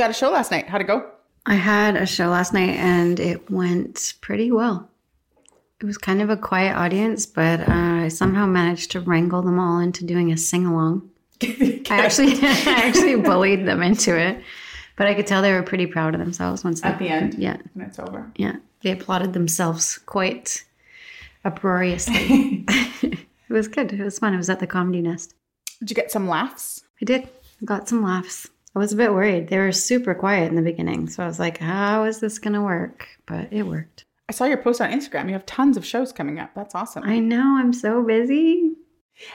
you had a show last night. How'd it go? I had a show last night and it went pretty well. It was kind of a quiet audience, but uh, I somehow managed to wrangle them all into doing a sing along. I actually, I actually bullied them into it, but I could tell they were pretty proud of themselves once At they, the end? Yeah, When it's over. yeah, they applauded themselves quite uproariously. it was good. It was fun. It was at the Comedy Nest. Did you get some laughs? I did. I got some laughs. I was a bit worried. They were super quiet in the beginning. So I was like, how is this going to work? But it worked. I saw your post on Instagram. You have tons of shows coming up. That's awesome. I know. I'm so busy.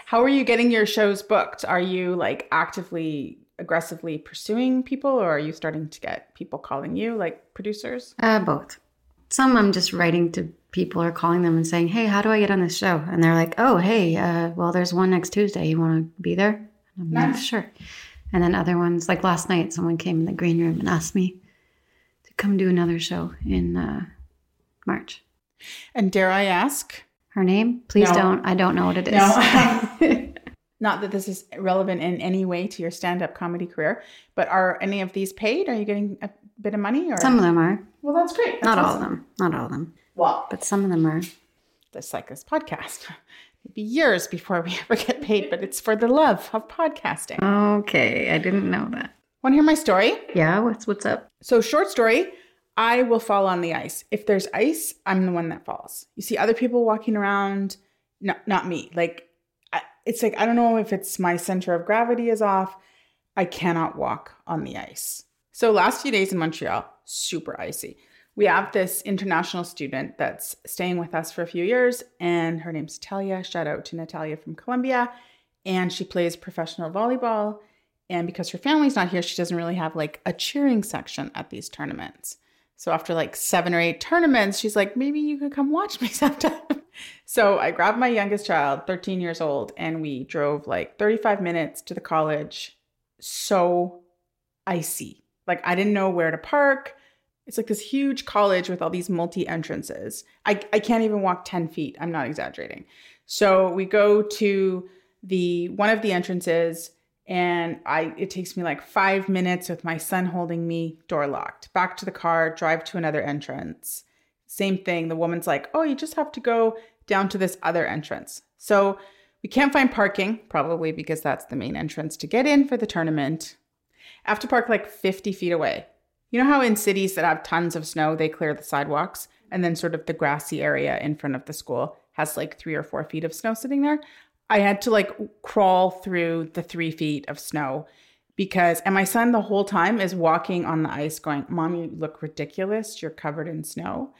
How are you getting your shows booked? Are you like actively, aggressively pursuing people or are you starting to get people calling you, like producers? Uh, both. Some I'm just writing to people or calling them and saying, hey, how do I get on this show? And they're like, oh, hey, uh, well, there's one next Tuesday. You want to be there? I'm Nice. sure. And then other ones, like last night, someone came in the green room and asked me to come do another show in uh, March. And dare I ask? Her name? Please No. don't. I don't know what it is. No. Not that this is relevant in any way to your stand up comedy career, but are any of these paid? Are you getting a bit of money? Or Some of them are. Well, that's great. That's Not all of them. Not all of them. Well, But some of them are. just like this podcast. It'd be years before we ever get paid, but it's for the love of podcasting. Okay, I didn't know that. Want to hear my story? Yeah, what's what's up? So, short story I will fall on the ice. If there's ice, I'm the one that falls. You see other people walking around, no, not me. Like, I, it's like, I don't know if it's my center of gravity is off. I cannot walk on the ice. So, last few days in Montreal, super icy. We have this international student that's staying with us for a few years, and her name's Natalia. Shout out to Natalia from Colombia. And she plays professional volleyball. And because her family's not here, she doesn't really have like a cheering section at these tournaments. So after like seven or eight tournaments, she's like, maybe you could come watch me sometime. so I grabbed my youngest child, 13 years old, and we drove like 35 minutes to the college. So icy. Like I didn't know where to park. It's like this huge college with all these multi entrances. I, I can't even walk 10 feet. I'm not exaggerating. So we go to the one of the entrances and I it takes me like five minutes with my son holding me, door locked. Back to the car, drive to another entrance. Same thing. The woman's like, "Oh, you just have to go down to this other entrance." So we can't find parking, probably because that's the main entrance to get in for the tournament. I have to park like 50 feet away. You know how in cities that have tons of snow, they clear the sidewalks and then sort of the grassy area in front of the school has like three or four feet of snow sitting there? I had to like crawl through the three feet of snow because, and my son the whole time is walking on the ice going, Mom, you look ridiculous. You're covered in snow.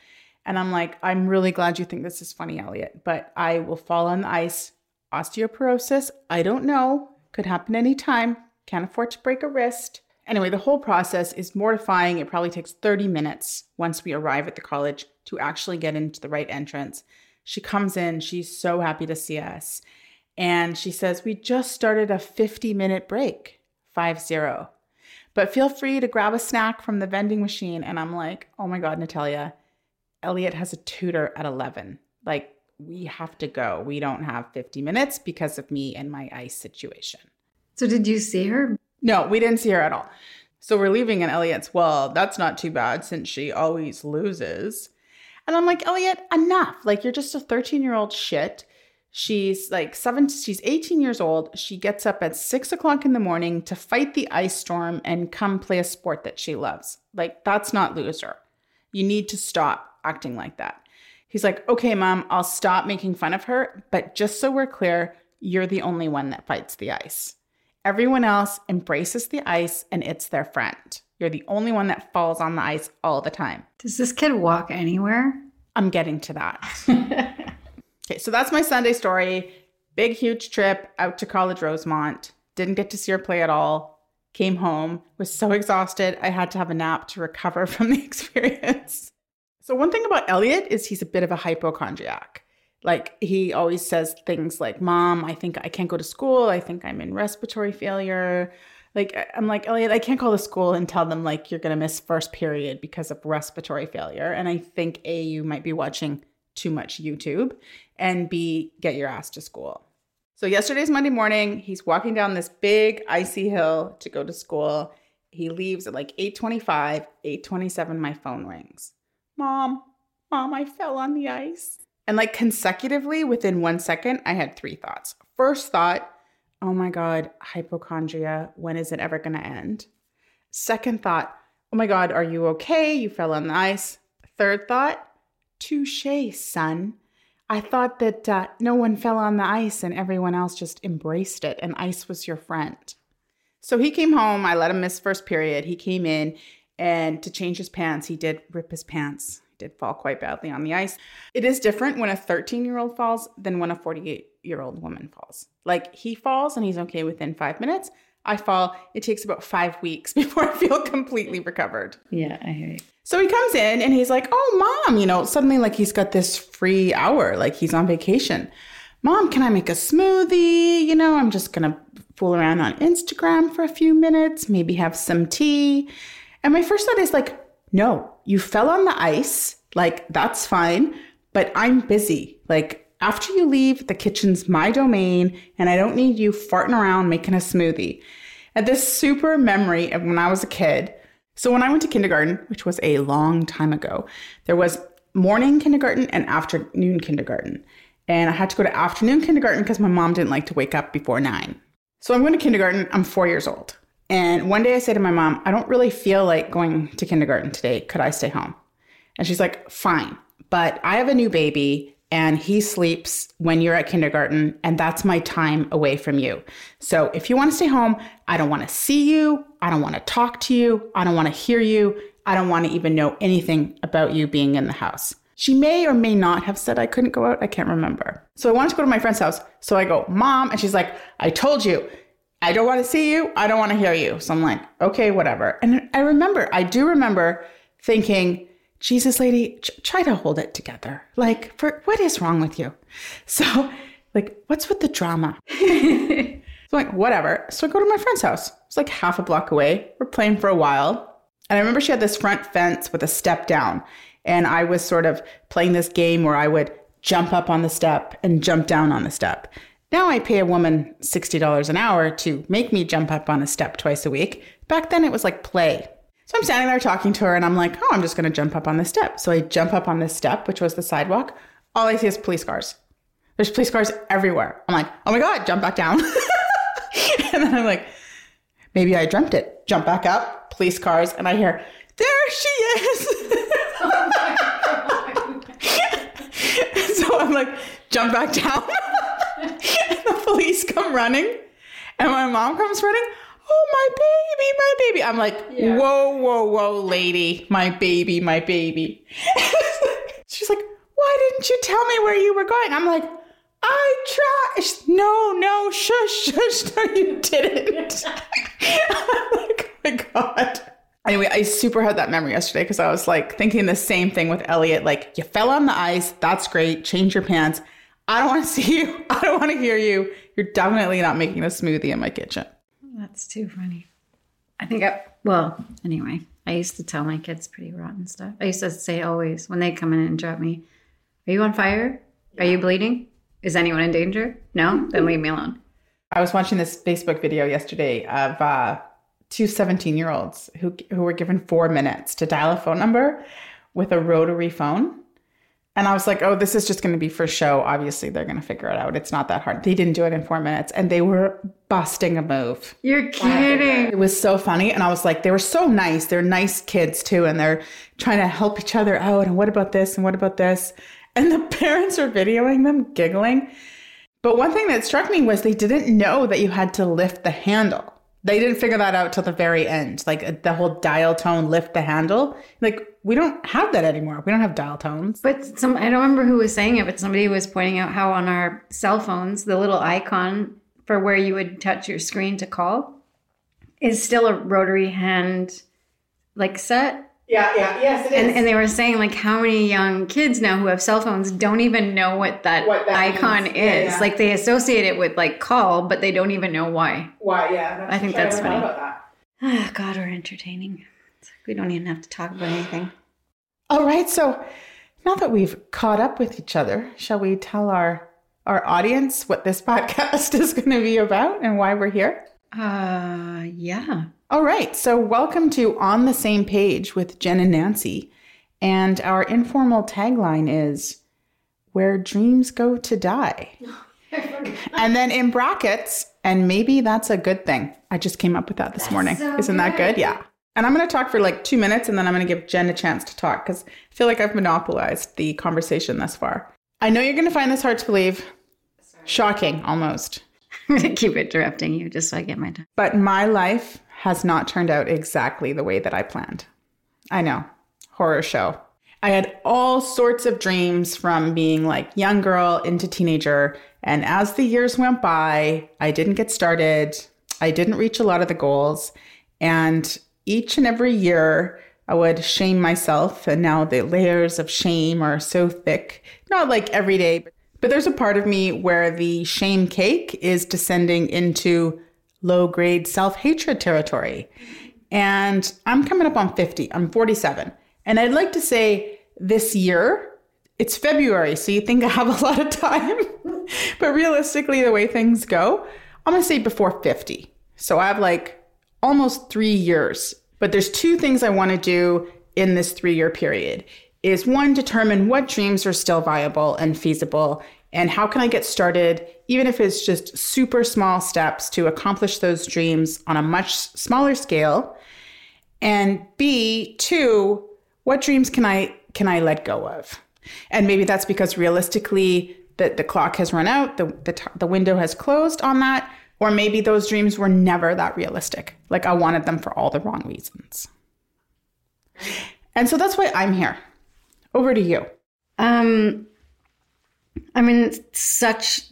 And I'm like, I'm really glad you think this is funny, Elliot, but I will fall on the ice. Osteoporosis, I don't know. Could happen anytime. Can't afford to break a wrist. Anyway, the whole process is mortifying. It probably takes 30 minutes once we arrive at the college to actually get into the right entrance. She comes in, she's so happy to see us. And she says, We just started a 50 minute break, 5 0. But feel free to grab a snack from the vending machine. And I'm like, Oh my God, Natalia, Elliot has a tutor at 11. Like, we have to go. We don't have 50 minutes because of me and my ice situation. So did you see her? No, we didn't see her at all. So we're leaving, and Elliot's, well, that's not too bad since she always loses. And I'm like, Elliot, enough. Like, you're just a 13 year old shit. She's like seven, she's 18 years old. She gets up at six o'clock in the morning to fight the ice storm and come play a sport that she loves. Like, that's not loser. You need to stop acting like that. He's like, okay, mom, I'll stop making fun of her. But just so we're clear, you're the only one that fights the ice. Everyone else embraces the ice and it's their friend. You're the only one that falls on the ice all the time. Does this kid walk anywhere? I'm getting to that. okay, so that's my Sunday story. Big, huge trip out to College Rosemont. Didn't get to see her play at all. Came home, was so exhausted, I had to have a nap to recover from the experience. So, one thing about Elliot is he's a bit of a hypochondriac. Like, he always says things like, Mom, I think I can't go to school. I think I'm in respiratory failure. Like, I'm like, Elliot, I can't call the school and tell them, like, you're going to miss first period because of respiratory failure. And I think A, you might be watching too much YouTube, and B, get your ass to school. So yesterday's Monday morning, he's walking down this big icy hill to go to school. He leaves at like 8:25, 8:27 my phone rings. Mom, mom, I fell on the ice. And like consecutively within 1 second, I had three thoughts. First thought, oh my god, hypochondria, when is it ever going to end? Second thought, oh my god, are you okay? You fell on the ice. Third thought, touche, son. I thought that uh, no one fell on the ice and everyone else just embraced it, and ice was your friend. So he came home. I let him miss first period. He came in, and to change his pants, he did rip his pants. Did fall quite badly on the ice. It is different when a 13 year old falls than when a 48 year old woman falls. Like he falls and he's okay within five minutes. I fall, it takes about five weeks before I feel completely recovered. Yeah, I hear you. So he comes in and he's like, Oh, mom, you know, suddenly like he's got this free hour, like he's on vacation. Mom, can I make a smoothie? You know, I'm just going to fool around on Instagram for a few minutes, maybe have some tea. And my first thought is like, No, you fell on the ice. Like, that's fine, but I'm busy. Like, after you leave, the kitchen's my domain, and I don't need you farting around making a smoothie. And this super memory of when I was a kid so when I went to kindergarten, which was a long time ago, there was morning kindergarten and afternoon kindergarten. And I had to go to afternoon kindergarten because my mom didn't like to wake up before nine. So I'm going to kindergarten. I'm four years old. And one day I say to my mom, I don't really feel like going to kindergarten today. Could I stay home? And she's like, fine. But I have a new baby and he sleeps when you're at kindergarten, and that's my time away from you. So if you want to stay home, I don't want to see you. I don't want to talk to you. I don't want to hear you. I don't want to even know anything about you being in the house. She may or may not have said I couldn't go out. I can't remember. So I wanted to go to my friend's house. So I go, Mom. And she's like, I told you, I don't want to see you. I don't want to hear you. So I'm like, okay, whatever. And I remember, I do remember thinking, Jesus, lady, ch- try to hold it together. Like, for what is wrong with you? So, like, what's with the drama? so, like, whatever. So I go to my friend's house. It's like half a block away. We're playing for a while. And I remember she had this front fence with a step down. And I was sort of playing this game where I would jump up on the step and jump down on the step. Now I pay a woman $60 an hour to make me jump up on a step twice a week. Back then it was like play. So I'm standing there talking to her and I'm like, oh, I'm just going to jump up on this step. So I jump up on this step, which was the sidewalk. All I see is police cars. There's police cars everywhere. I'm like, oh my God, jump back down. and then I'm like, maybe I dreamt it. Jump back up, police cars. And I hear, there she is. so I'm like, jump back down. police come running. And my mom comes running oh my baby, my baby. I'm like, yeah. whoa, whoa, whoa, lady, my baby, my baby. She's like, why didn't you tell me where you were going? I'm like, I tried. No, no, shush, shush. No, you didn't. I'm like, oh my God. Anyway, I super had that memory yesterday because I was like thinking the same thing with Elliot. Like, you fell on the ice. That's great. Change your pants. I don't want to see you. I don't want to hear you. You're definitely not making a smoothie in my kitchen. That's too funny. I think I, well, anyway, I used to tell my kids pretty rotten stuff. I used to say always when they come in and drop me, Are you on fire? Are you bleeding? Is anyone in danger? No? Then leave me alone. I was watching this Facebook video yesterday of uh, two 17 year olds who, who were given four minutes to dial a phone number with a rotary phone. And I was like, oh, this is just going to be for show. Obviously, they're going to figure it out. It's not that hard. They didn't do it in four minutes and they were busting a move. You're kidding. It was so funny. And I was like, they were so nice. They're nice kids too. And they're trying to help each other out. And what about this? And what about this? And the parents are videoing them giggling. But one thing that struck me was they didn't know that you had to lift the handle. They didn't figure that out till the very end. Like uh, the whole dial tone, lift the handle. Like we don't have that anymore. We don't have dial tones. But some I don't remember who was saying it, but somebody was pointing out how on our cell phones, the little icon for where you would touch your screen to call is still a rotary hand like set yeah, yeah, yes, it and, is. And they were saying like how many young kids now who have cell phones don't even know what that, what that icon means. is. Yeah, yeah. Like they associate it with like call, but they don't even know why. Why? Yeah, I think that's funny. That. Oh, God, we're entertaining. We don't even have to talk about anything. All right, so now that we've caught up with each other, shall we tell our our audience what this podcast is going to be about and why we're here? Uh, yeah. All right. So, welcome to On the Same Page with Jen and Nancy. And our informal tagline is Where Dreams Go to Die. and then in brackets, and maybe that's a good thing. I just came up with that this That's morning. so Isn't that good. good? Yeah. And I'm going to talk for like two minutes and then I'm going to give Jen a chance to talk because I feel like I've monopolized the conversation thus far. I know you're going to find this hard to believe. Shocking, almost. To keep interrupting you just so I get my time. But my life has not turned out exactly the way that I planned. I know, horror show. I had all sorts of dreams from being like young girl into teenager. And as the years went by, I didn't get started. I didn't reach a lot of the goals. And each and every year, I would shame myself. And now the layers of shame are so thick. Not like every day, but there's a part of me where the shame cake is descending into low grade self hatred territory. And I'm coming up on 50. I'm 47. And I'd like to say this year, it's February, so you think I have a lot of time. but realistically, the way things go, I'm to say before 50. So I have like almost three years. But there's two things I want to do in this three year period is one, determine what dreams are still viable and feasible and how can I get started, even if it's just super small steps to accomplish those dreams on a much smaller scale. And B, two, what dreams can I can I let go of? And maybe that's because realistically the, the clock has run out, the, the, t- the window has closed on that, or maybe those dreams were never that realistic. Like I wanted them for all the wrong reasons. And so that's why I'm here. Over to you. Um, I'm in such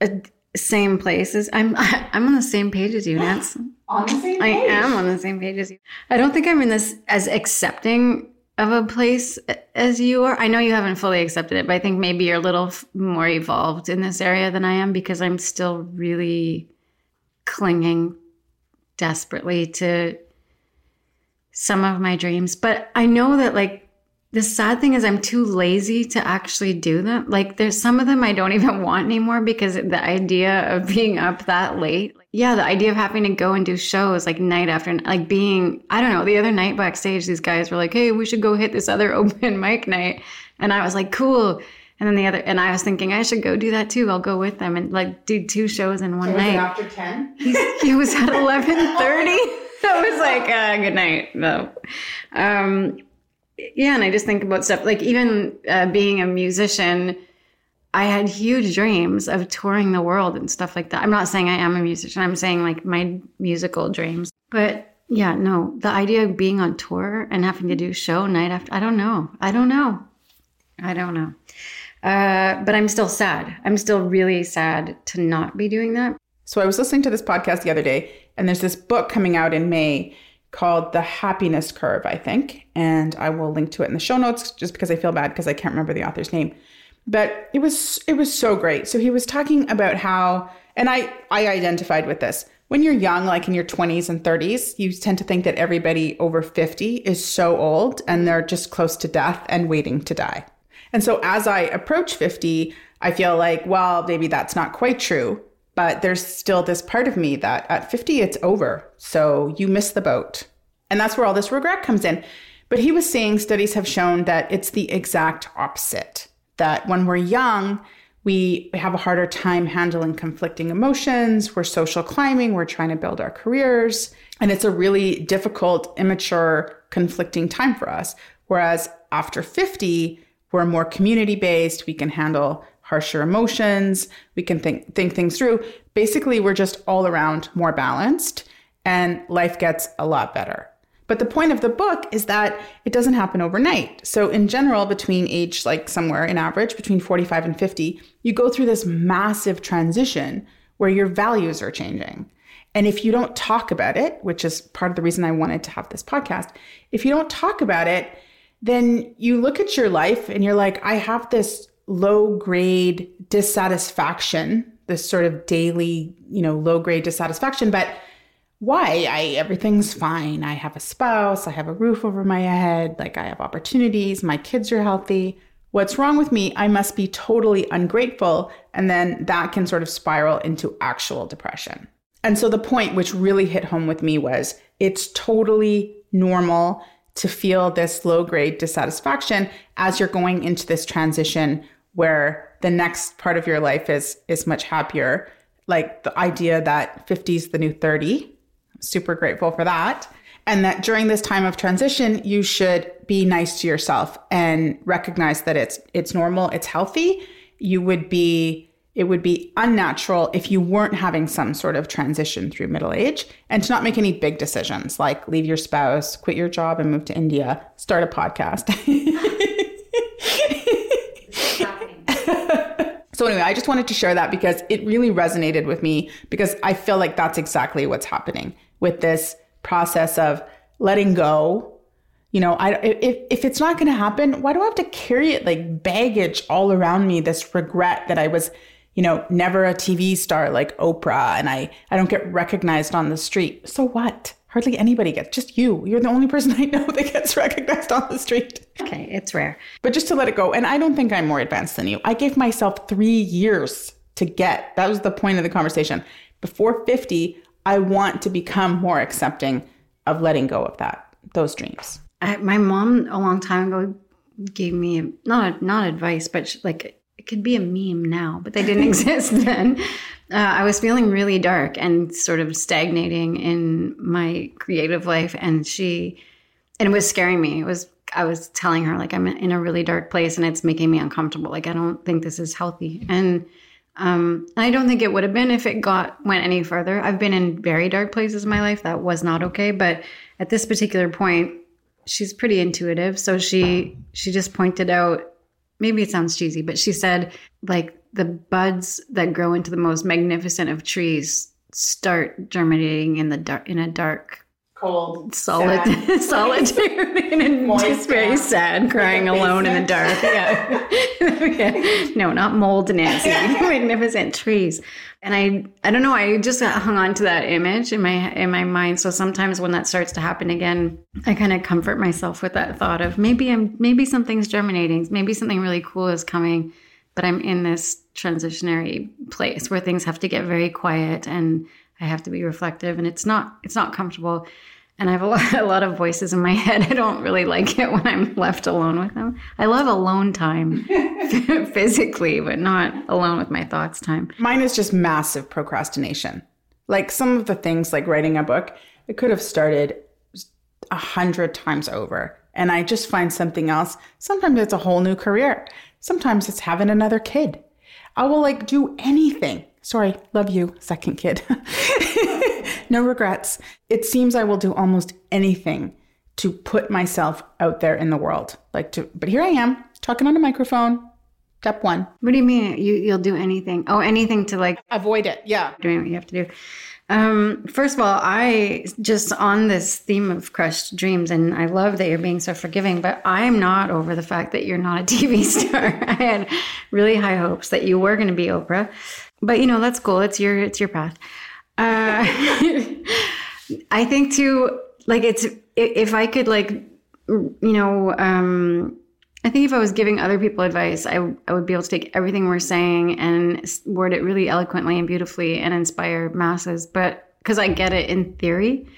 a same place as I'm. I'm on the same page as you, Nance. On the same Page. I am on the same page as you. I don't think I'm in this as accepting of a place as you are. I know you haven't fully accepted it, but I think maybe you're a little f- more evolved in this area than I am because I'm still really clinging desperately to some of my dreams. But I know that like the sad thing is I'm too lazy to actually do them. Like there's some of them I don't even want anymore because the idea of being up that late. Yeah, the idea of having to go and do shows like night after like being, I don't know, the other night backstage, these guys were like, hey, we should go hit this other open mic night. And I was like, cool. And then the other, and I was thinking I should go do that too. I'll go with them and like do two shows in one night. after 10? he was at 11.30 i was like uh, good night though um, yeah and i just think about stuff like even uh, being a musician i had huge dreams of touring the world and stuff like that. I'm not saying i am a musician i'm saying like my musical dreams. But yeah no the idea of being on tour and having to do show night after i don't know i don't know i don't know. Uh, but i'm still sad i'm still really sad to not be doing that. So I was listening to this podcast the other day, and there's this book coming out in May called The Happiness Curve, I think. And I will link to it in the show notes just because I feel bad because I can't remember the author's name. But it was it was so great. So he was talking about how and I I identified with this. When you're young, like in your 20s and 30s, you tend to think that everybody over 50 is so old and they're just close to death and waiting to die. And so as I approach 50, I feel like, well, maybe that's not quite true but there's still this part of me that at 50 it's over. So you miss the boat. And that's where all this regret comes in. But he was saying studies have shown that it's the exact opposite that when we're young we have a harder time handling conflicting emotions. We're social climbing. We're trying to build our careers. And it's a really difficult immature conflicting time for us. Whereas after 50 we're more community based we can handle harsher emotions. We can think think things through. Basically, we're just all around more balanced and life gets a lot better. But the point of the book is that it doesn't happen overnight. So in general, between age like somewhere in average between 45 and 50, you go through this massive transition where your values are changing. And if you don't talk about it, which is part of the reason I wanted to have this podcast, if you don't talk about it, then you look at your life and you're like, I have this low grade dissatisfaction, this sort of daily, you know, low grade dissatisfaction, but why? I everything's fine. I have a spouse, I have a roof over my head, like I have opportunities, my kids are healthy. What's wrong with me? I must be totally ungrateful. And then that can sort of spiral into actual depression. And so the point which really hit home with me was it's totally normal to feel this low grade dissatisfaction as you're going into this transition where the next part of your life is is much happier. Like the idea that 50 is the new 30 super grateful for that. And that during this time of transition you should be nice to yourself and recognize that it's it's normal it's healthy. You would be it would be unnatural if you weren't having some sort of transition through middle age. And to not make any big decisions like leave your spouse quit your job and move to india start a podcast So anyway, I just wanted to share that because it really resonated with me because I feel like that's exactly what's happening with this process of letting go. You know, I if if it's not going to happen, why do I have to carry it like baggage all around me? This regret that I was, you know, never a TV star like Oprah, and I I don't get recognized on the street. So what? Hardly anybody gets, just you. You're the only person I know that gets recognized on the street. Okay, it's rare. But just to let it go, and I don't think I'm more advanced than you. I gave myself three years to get, that was the point of the conversation. Before 50, I want to become more accepting of letting go of that, those dreams. I, my mom, a long time ago, gave me not not advice, but she, like it could be a meme now, but they didn't exist then uh, I was feeling really dark and sort of stagnating in my creative life, and she, and it was scaring me. It was I was telling her like I'm in a really dark place, and it's making me uncomfortable. Like I don't think this is healthy, and um, I don't think it would have been if it got went any further. I've been in very dark places in my life that was not okay, but at this particular point, she's pretty intuitive, so she she just pointed out. Maybe it sounds cheesy, but she said like the buds that grow into the most magnificent of trees start germinating in the dark in a dark cold solid solitude and just very sad crying alone in the dark. Yeah. yeah. no not mold nancy. Magnificent trees. And i i don't know i just hung on to that image in my in my mind. So sometimes when that starts to happen again i kind of comfort myself with that thought of maybe i'm maybe something's germinating maybe something really cool is coming but I'm in this transitionary place where things have to get very quiet and I have to be reflective and it's not it's not comfortable and I have a lot, a lot of voices in my head. I don't really like it when I'm left alone with them. I love alone time physically, but not alone with my thoughts time. Mine is just massive procrastination. Like some of the things like writing a book, it could have started a hundred times over. And I just find something else. Sometimes it's a whole new career. Sometimes it's having another kid. I will like do anything. Sorry, love you, second kid. no regrets. It seems I will do almost anything to put myself out there in the world. Like to but here I am talking on a microphone. Step 1. What do you mean you you'll do anything? Oh, anything to like avoid it. Yeah. Doing what you have to do. Um, first of all, I just on this theme of crushed dreams, and I love that you're being so forgiving, but I'm not over the fact that you're not a TV star. I had really high hopes that you were going to be Oprah, but you know that's cool. It's your it's your path. Uh, I think too, like it's if I could like you know um I think if I was giving other people advice, I, I would be able to take everything we're saying and word it really eloquently and beautifully and inspire masses. But because I get it in theory,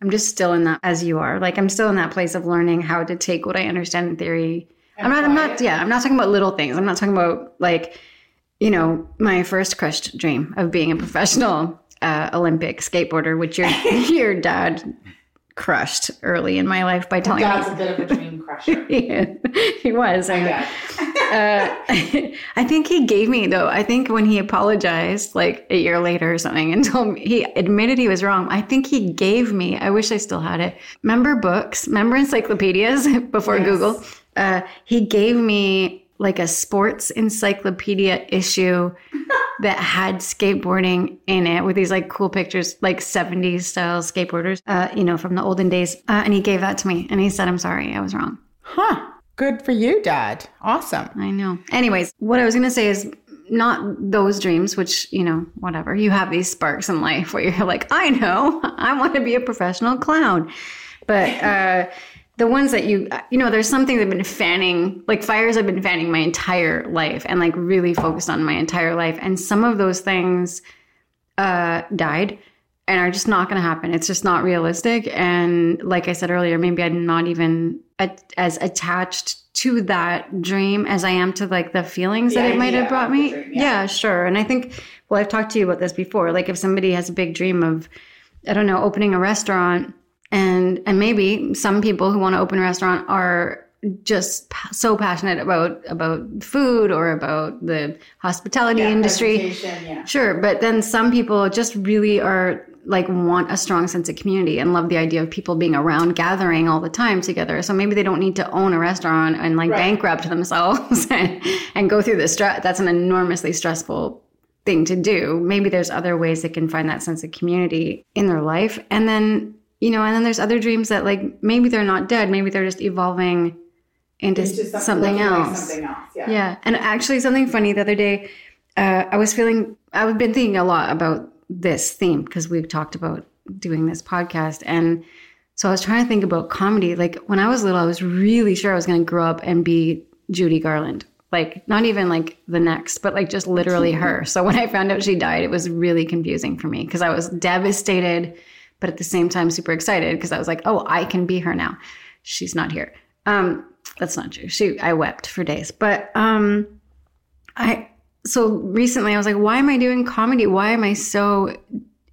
I'm just still in that as you are. Like I'm still in that place of learning how to take what I understand in theory. I'm not. I'm not. Yeah. I'm not talking about little things. I'm not talking about like, you know, my first crushed dream of being a professional uh, Olympic skateboarder, which your your dad crushed early in my life by telling Dad's me. Dad's a bit of a dream crusher. yeah, he was. I, uh, I think he gave me though. I think when he apologized, like a year later or something, and told me he admitted he was wrong. I think he gave me. I wish I still had it. Remember books? Remember encyclopedias before yes. Google? Uh, he gave me like a sports encyclopedia issue that had skateboarding in it with these like cool pictures, like 70s style skateboarders, uh, you know, from the olden days. Uh, and he gave that to me and he said, I'm sorry, I was wrong. Huh. Good for you, Dad. Awesome. I know. Anyways, what I was going to say is not those dreams, which, you know, whatever. You have these sparks in life where you're like, I know, I want to be a professional clown. But, uh, the ones that you you know there's something that have been fanning like fires i've been fanning my entire life and like really focused on my entire life. And some of those things uh died and are just not going to happen. It's just not realistic. And like i said earlier maybe i'm not even as attached to that dream as i am to like the feelings The that it might have brought me. dream, yeah. yeah. sure. And i think well i've talked to you about this before. Like if somebody has a big dream of i don't know opening a restaurant and and maybe some people who want to open a restaurant are just so passionate about about food or about the hospitality industry yeah. sure but then some people just really are like want a strong sense of community and love the idea of people being around gathering all the time together so maybe they don't need to own a restaurant and like Right. bankrupt themselves and, and go through the stress that's an enormously stressful thing to do. Maybe there's other ways they can find that sense of community in their life. And then, you know, and then there's other dreams that like maybe they're not dead, maybe they're just evolving into, something like else. something else. Yeah. Yeah. And actually, something funny the other day, uh, I was feeling, I've been thinking a lot about this theme because we've talked about doing this podcast. And so I was trying to think about comedy. Like when I was little, I was really sure I was going to grow up and be Judy Garland. Like not even like the next, but like just literally her. So when I found out she died, it was really confusing for me because I was devastated, but at the same time super excited because I was like, oh, I can be her now. She's not here. Um, that's not true. She, I wept for days, but um, I. So recently, I was like, why am I doing comedy? Why am I so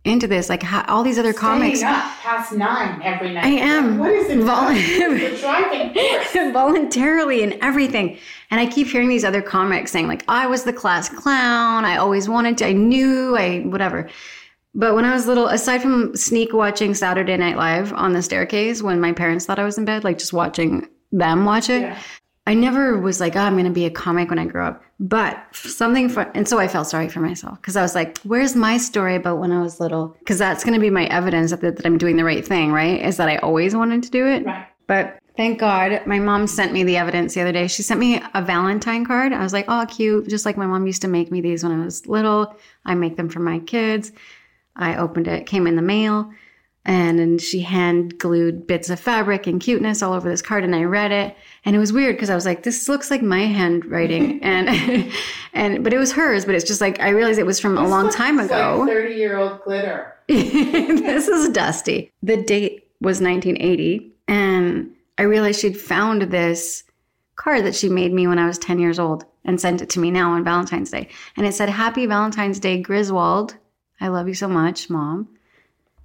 into this? Like how, all these other comics. Staying up past nine every night. I am. What is it? Vol- the driving voluntarily and everything. And I keep hearing these other comics saying, like, I was the class clown. I always wanted to. I knew. I whatever. But when I was little, aside from sneak watching Saturday Night Live on the staircase when my parents thought I was in bed, like just watching them watch it, Yeah. I never was like, oh, I'm going to be a comic when I grow up. But something for, and so I felt sorry for myself because I was like, where's my story about when I was little? Because that's going to be my evidence that, that I'm doing the right thing, right? Is that I always wanted to do it. Right. But thank God, my mom sent me the evidence the other day. She sent me a Valentine card. I was like, oh, cute. Just like my mom used to make me these when I was little. I make them for my kids. I opened it, came in the mail, and then she hand glued bits of fabric and cuteness all over this card. And I read it, and it was weird because I was like, this looks like my handwriting, and and but it was hers. But it's just like I realized it was from a long time ago. Thirty-year-old glitter. this is dusty. The date was 1980, and I realized she'd found this card that she made me when I was 10 years old and sent it to me now on Valentine's Day. And it said, Happy Valentine's Day, Griswold. I love you so much, Mom.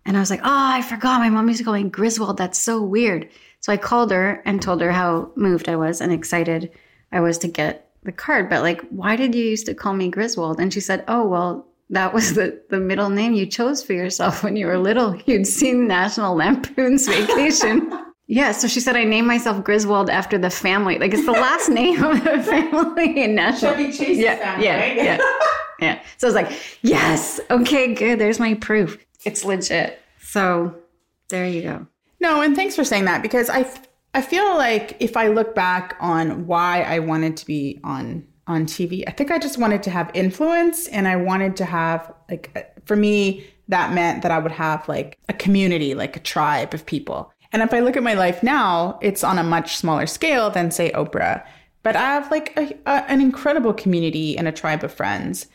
And I was like, Oh, I forgot. My mom used to call me Griswold. That's so weird. So I called her and told her how moved I was and excited I was to get the card. But like, why did you used to call me Griswold? And she said, Oh, well, that was the, the middle name you chose for yourself when you were little. You'd seen National Lampoon's Vacation. yeah, so she said I named myself Griswold after the family. Like it's the last name of the family in National. Chevy Chase's Yeah, family, yeah, right? yeah, yeah. So I was like, yes, okay, good. There's my proof. It's legit. So there you go. No, and thanks for saying that because I I feel like if I look back on why I wanted to be on on TV, I think I just wanted to have influence and I wanted to have like uh, for me that meant that I would have like a community, like a tribe of people. And if I look at my life now, it's on a much smaller scale than say Oprah, but I have like a, a, an incredible community and a tribe of friends.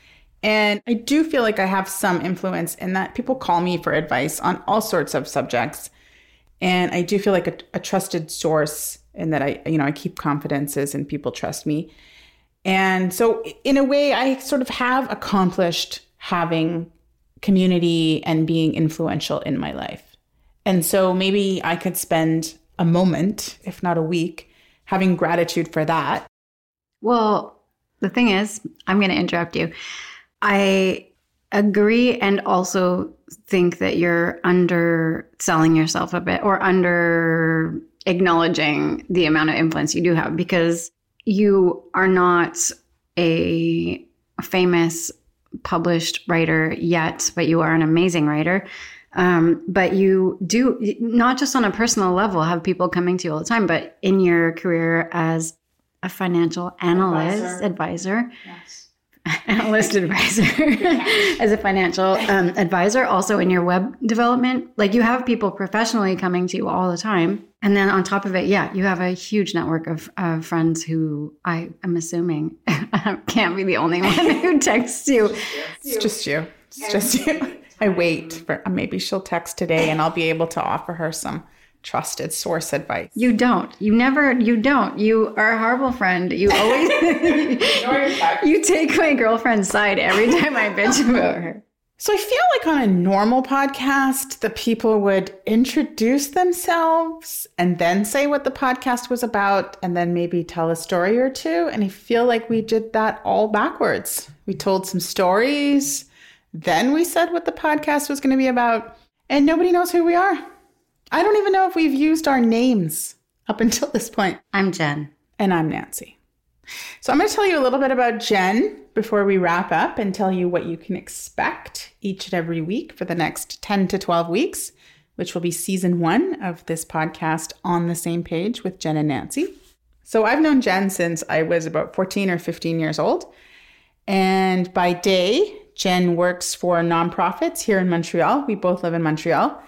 And I do feel like I have some influence in that people call me for advice on all sorts of subjects and I do feel like a, a trusted source in that I, you know, I keep confidences and people trust me. And so, in a way, I sort of have accomplished having community and being influential in my life. And so, maybe I could spend a moment, if not a week, having gratitude for that. Well, the thing is, I'm going to interrupt you. I agree and also think that you're underselling yourself a bit or under acknowledging the amount of influence you do have because you are not a famous published writer yet, but you are an amazing writer. Um, but you do not just on a personal level have people coming to you all the time, but in your career as a financial analyst, advisor, Yes. analyst advisor, as a financial um, advisor, also in your web development, like you have people professionally coming to you all the time. And then on top of it, yeah, you have a huge network of uh, friends who I am assuming can't be the only one who texts you. It's just you. It's just you. I wait for maybe she'll text today and I'll be able to offer her some trusted source advice. You don't. You never. You don't. You are a horrible friend. You always. you take my girlfriend's side every time I bitch about her. So I feel like on a normal podcast, the people would introduce themselves and then say what the podcast was about and then maybe tell a story or two. And I feel like we did that all backwards. We told some stories, then we said what the podcast was going to be about, and nobody knows who we are. I don't even know if we've used our names up until this point. I'm Jen. And I'm Nancy. So I'm going to tell you a little bit about Jen before we wrap up and tell you what you can expect each and every week for the next 10 to 12 weeks, which will be season one of this podcast on the same page with Jen and Nancy. So I've known Jen since I was about 14 or 15 years old. And by day, Jen works for nonprofits here in Montreal. We both live in Montreal.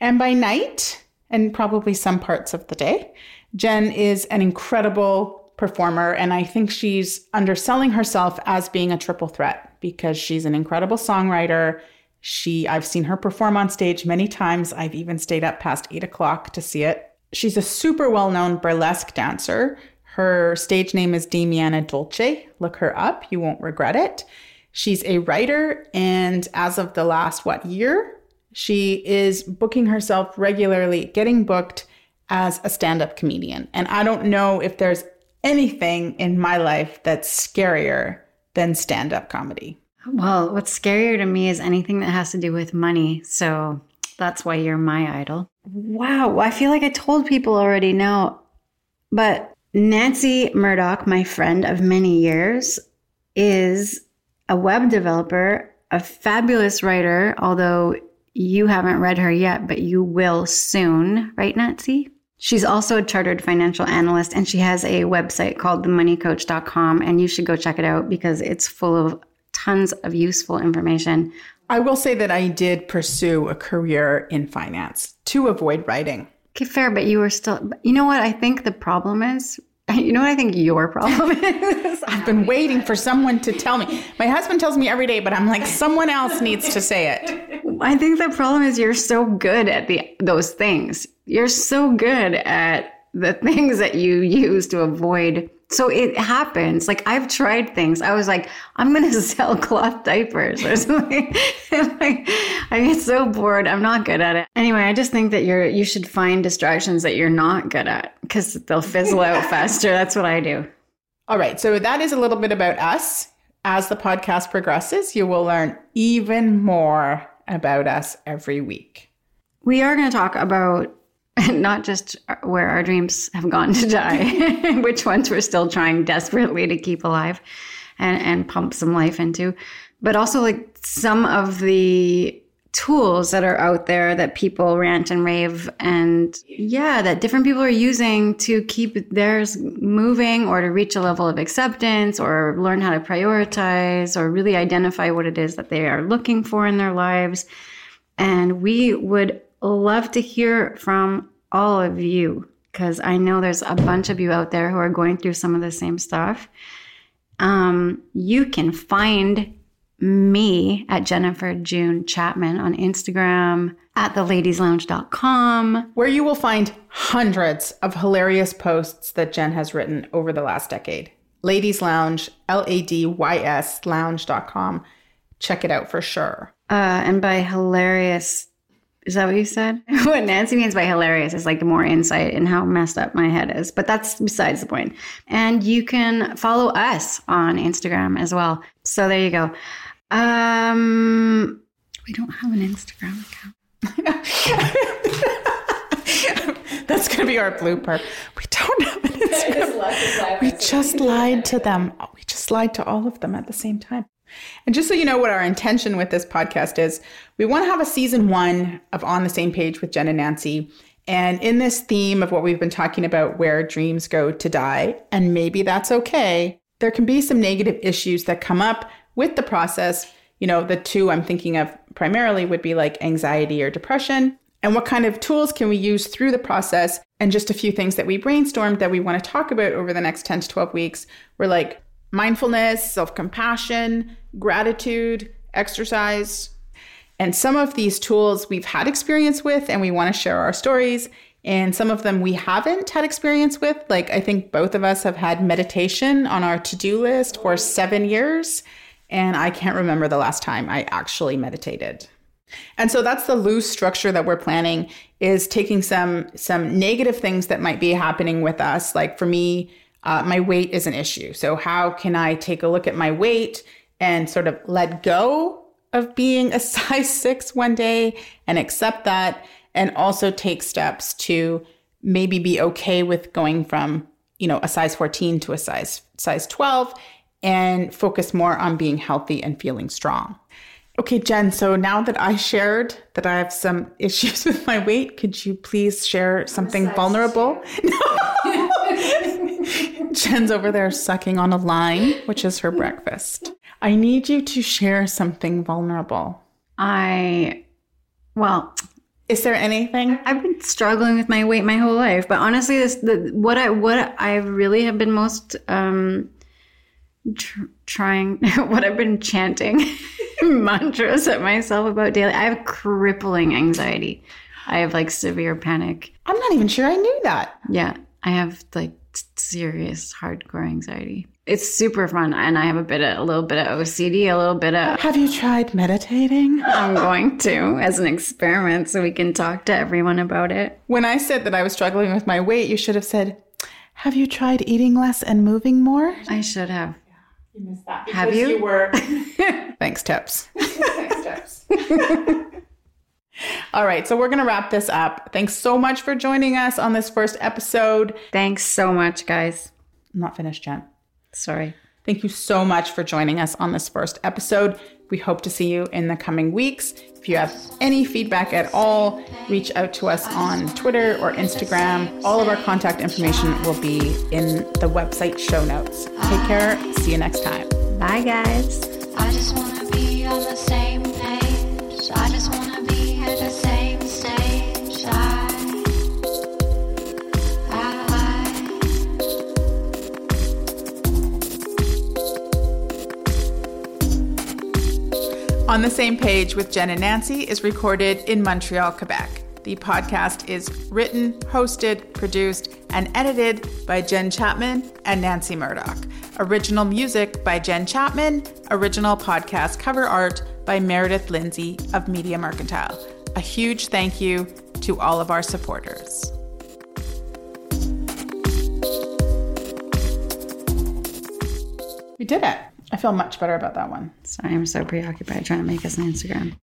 And by night, and probably some parts of the day, Jen is an incredible performer. And I think she's underselling herself as being a triple threat because she's an incredible songwriter. She, I've seen her perform on stage many times. I've even stayed up past eight o'clock to see it. She's a super well known burlesque dancer. Her stage name is Damiana Dolce. Look her up, you won't regret it. She's a writer, and as of the last, what year, she is booking herself regularly, getting booked as a stand up comedian. And I don't know if there's anything in my life that's scarier than stand up comedy. Well, what's scarier to me is anything that has to do with money. So that's why you're my idol. Wow. I feel like I told people already now, but Nancy Murdoch, my friend of many years, is a web developer, a fabulous writer, although you haven't read her yet, but you will soon, right, Nancy? She's also a chartered financial analyst and she has a website called themoneycoach.com and you should go check it out because it's full of tons of useful information. I will say that I did pursue a career in finance to avoid writing. Okay, fair, but you were still, you know what I think the problem is? You know what I think your problem is? I've been waiting for someone to tell me. My husband tells me every day, but I'm like, someone else needs to say it. I think the problem is you're so good at the those things. You're so good at the things that you use to avoid. So it happens. Like I've tried things. I was like, I'm going to sell cloth diapers or something. like, I get so bored. I'm not good at it. Anyway, I just think that you're you should find distractions that you're not good at because they'll fizzle out faster. That's what I do. All right. So that is a little bit about us. As the podcast progresses, you will learn even more about us every week. We are going to talk about not just where our dreams have gone to die, which ones we're still trying desperately to keep alive and, and pump some life into, but also like some of the tools that are out there that people rant and rave and yeah that different people are using to keep theirs moving or to reach a level of acceptance or learn how to prioritize or really identify what it is that they are looking for in their lives. And we would love to hear from all of you because i know there's a bunch of you out there who are going through some of the same stuff um, you can find me at Jennifer June Chapman on Instagram, at theladyslounge.com, where you will find hundreds of hilarious posts that Jen has written over the last decade. Ladys Lounge, L A D Y S, lounge.com. Check it out for sure. Uh, and by hilarious, is that what you said? what Nancy means by hilarious is like more insight in how messed up my head is, but that's besides the point. And you can follow us on Instagram as well. So there you go. Um, we don't have an Instagram account. That's going to be our blooper. We don't have an Instagram. We just lied to them. We just lied to all of them at the same time. And just so you know what our intention with this podcast is, we want to have a season one of On the Same Page with Jen and Nancy. And in this theme of what we've been talking about, where dreams go to die, and maybe that's okay, there can be some negative issues that come up with the process, you know, the two I'm thinking of primarily would be like anxiety or depression. And what kind of tools can we use through the process? And just a few things that we brainstormed that we want to talk about over the next 10 to 12 weeks were like mindfulness, self compassion, gratitude, exercise. And some of these tools we've had experience with and we want to share our stories. And some of them we haven't had experience with. Like, I think both of us have had meditation on our to do list for seven years. And I can't remember the last time I actually meditated. And so that's the loose structure that we're planning is taking some some negative things that might be happening with us. Like for me, uh, my weight is an issue. So how can I take a look at my weight and sort of let go of being a size six one day and accept that, and also take steps to maybe be okay with going from you know a size 14 to a size size 12 and focus more on being healthy and feeling strong. Okay, Jen, so now that I shared that I have some issues with my weight, could you please share something vulnerable? Jen's over there sucking on a lime, which is her breakfast. I need you to share something vulnerable. I, well, is there anything? I've been struggling with my weight my whole life, but honestly, this the what I what I really have been most um tr- trying what I've been chanting mantras at myself about daily. I have crippling anxiety. I have like severe panic. I'm not even sure I knew that. Yeah, I have like serious hardcore anxiety. It's super fun, and I have a bit of a little bit of OCD, a little bit of. Have you tried meditating? I'm going to as an experiment, so we can talk to everyone about it. When I said that I was struggling with my weight, you should have said, "Have you tried eating less and moving more?" I should have. You missed that. Have you? you were. Thanks, tips. Thanks, tips. All right, so we're going to wrap this up. Thanks so much for joining us on this first episode. Thanks so much, guys. I'm not finished, Jen. Sorry. Thank you so much for joining us on this first episode. We hope to see you in the coming weeks. If you have any feedback at all, reach out to us on Twitter or Instagram. All of our contact information will be in the website show notes. Take care. See you next time. Bye, guys. On the Same Page with Jen and Nancy is recorded in Montreal, Quebec. The podcast is written, hosted, produced, and edited by Jen Chapman and Nancy Murdoch. Original music by Jen Chapman. Original podcast cover art by Meredith Lindsay of Media Mercantile. A huge thank you to all of our supporters. We did it. I feel much better about that one. Sorry, I'm so preoccupied trying to make us an Instagram.